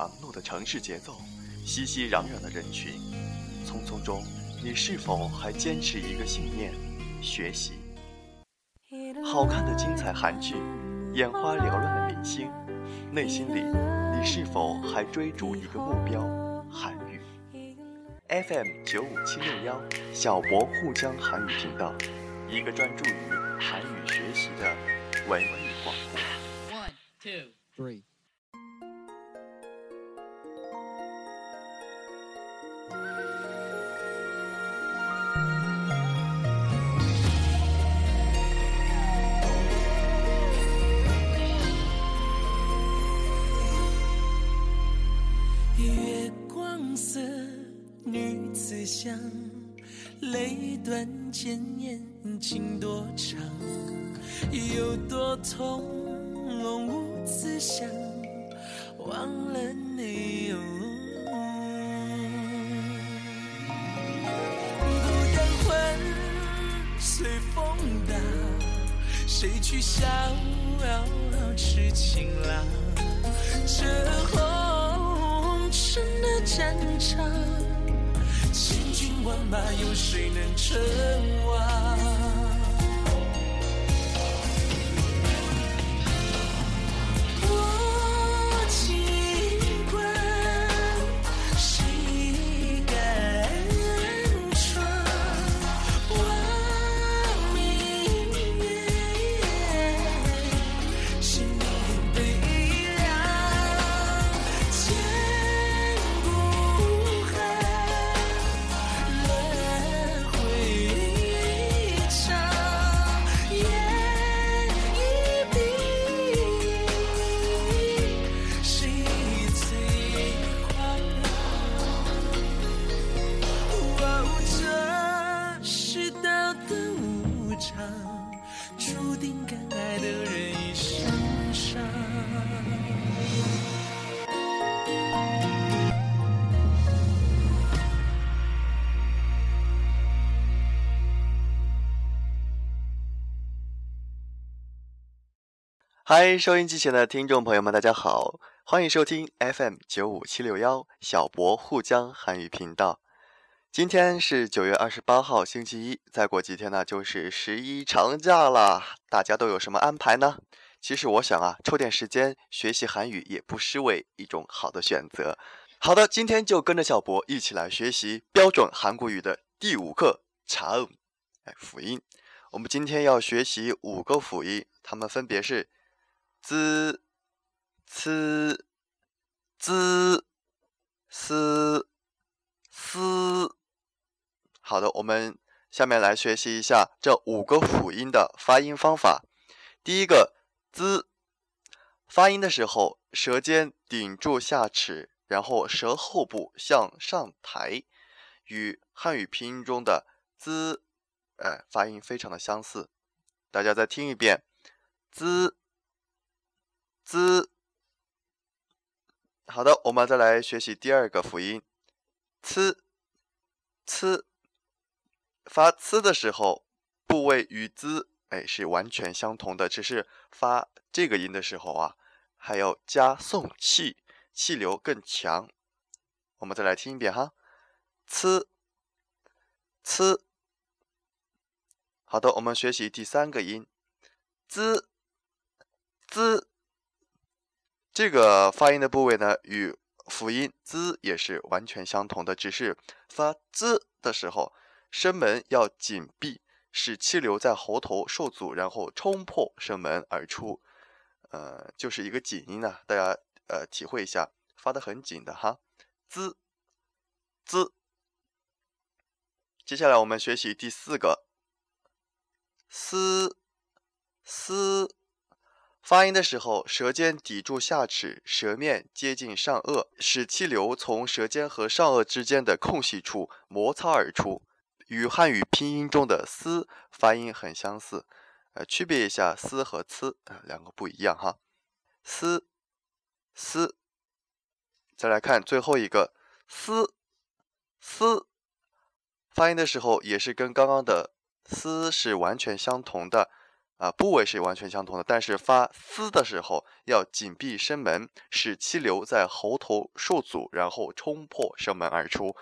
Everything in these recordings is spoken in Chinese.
忙碌的城市节奏，熙熙攘攘的人群，匆匆中，你是否还坚持一个信念：学习？好看的精彩韩剧，眼花缭乱的明星，内心里，你是否还追逐一个目标：韩语？FM 九五七六幺，小博沪江韩语频道，一个专注于韩语学习的文艺广播。One, two, three. 泪断剑眼情多长，有多痛无自想，忘了你。孤单魂随风荡，谁去逍遥痴情郎？这红尘的战场。有谁能称王？嗨，收音机前的听众朋友们，大家好，欢迎收听 FM 九五七六幺小博沪江韩语频道。今天是九月二十八号，星期一，再过几天呢就是十一长假了，大家都有什么安排呢？其实我想啊，抽点时间学习韩语也不失为一种好的选择。好的，今天就跟着小博一起来学习标准韩国语的第五课长，哎，辅音。我们今天要学习五个辅音，它们分别是。z、c、z、s、s。好的，我们下面来学习一下这五个辅音的发音方法。第一个 z，发音的时候，舌尖顶住下齿，然后舌后部向上抬，与汉语拼音中的 z，哎，发音非常的相似。大家再听一遍 z。z，好的，我们再来学习第二个辅音，c，c，发 c 的时候，部位与 z 哎是完全相同的，只是发这个音的时候啊，还要加送气，气流更强。我们再来听一遍哈，c，c，好的，我们学习第三个音，z，z。这个发音的部位呢，与辅音 z 也是完全相同的，只是发 z 的时候，声门要紧闭，使气流在喉头受阻，然后冲破声门而出。呃，就是一个紧音呢，大家呃体会一下，发的很紧的哈，z z。接下来我们学习第四个，s s。发音的时候，舌尖抵住下齿，舌面接近上颚，使气流从舌尖和上颚之间的空隙处摩擦而出，与汉语拼音中的“嘶”发音很相似。呃，区别一下“嘶”和“呲”，两个不一样哈。嘶”“嘶。再来看最后一个“嘶”“嘶。发音的时候也是跟刚刚的“嘶”是完全相同的。啊，部位是完全相同的，但是发“嘶”的时候要紧闭声门，使气流在喉头受阻，然后冲破声门而出。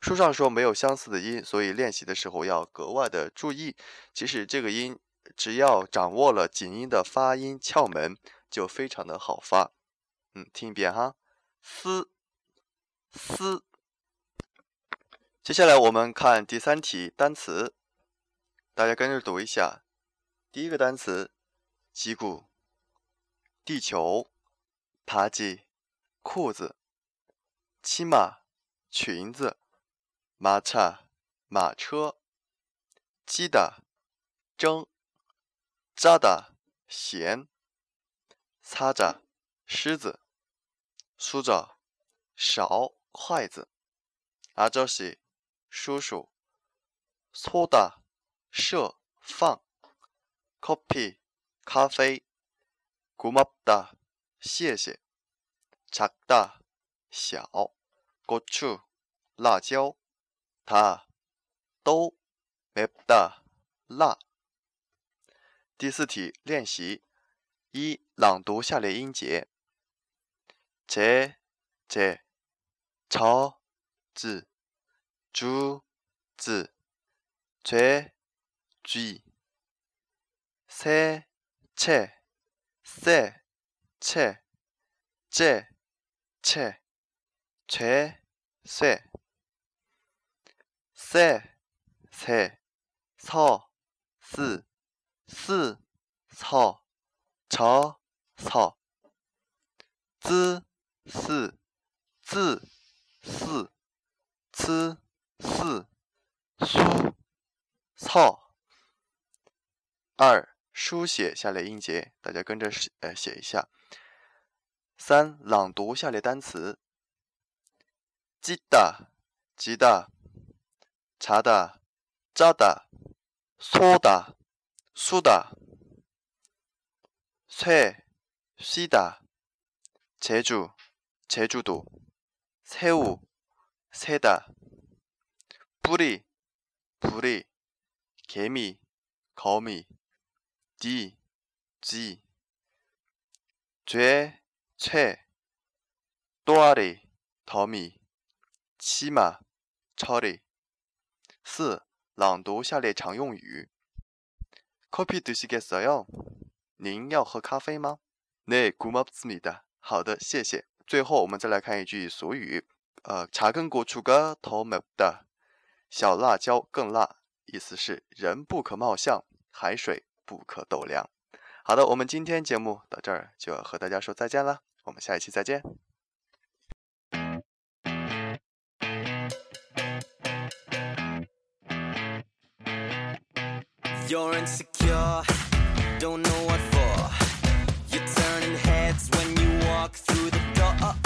书上说没有相似的音，所以练习的时候要格外的注意。其实这个音，只要掌握了紧音的发音窍门，就非常的好发。嗯，听一遍哈，嘶嘶。接下来我们看第三题单词，大家跟着读一下。第一个单词，击鼓。地球。爬起。裤子。骑马。裙子。马车。马车。击打。针。扎打。弦。擦着。狮子。梳着。勺。筷子。阿扎西。叔叔。搓打。射。放。커 피， 咖啡；고맙 다， 谢谢；작 다， 小；고 추， 辣椒。它都맵다辣。第四题练习一，朗读下列音节：제、 제、 저、 즈、 주、 즈、 죄、 쥐、 새、 채、 새、 채、 제、 채、 죄、 쇠。 세, 세, 서, 스, 스, 서, 저, 서, 쯔, 스, 쯔, 스, 츠, 스, 수, 서。二、 书写下列音节，大家跟着写呃写一下。三、朗读下列单词。鸡的，鸡的。 자다, 짜다, 소다, 수다, 쇠, 쉬다, 제주, 제주도, 새우, 새다, 뿌리, 뿌리, 개미, 거미, 디, 지, 죄, 최, 또아리, 더미, 치마, 처리, 四、朗读下列常用语。Copy d s i get yo？您要喝咖啡吗？네고맙습니 다。 好的，谢谢。最后我们再来看一句俗语，呃，茶根果出个头맵 다， 小辣椒更辣，意思是人不可貌相，海水 不可斗量。好的，我们今天节目到这儿就要和大家说再见了，我们下一期再见。You're insecure, don't know what for. You're turning heads when you walk through the door.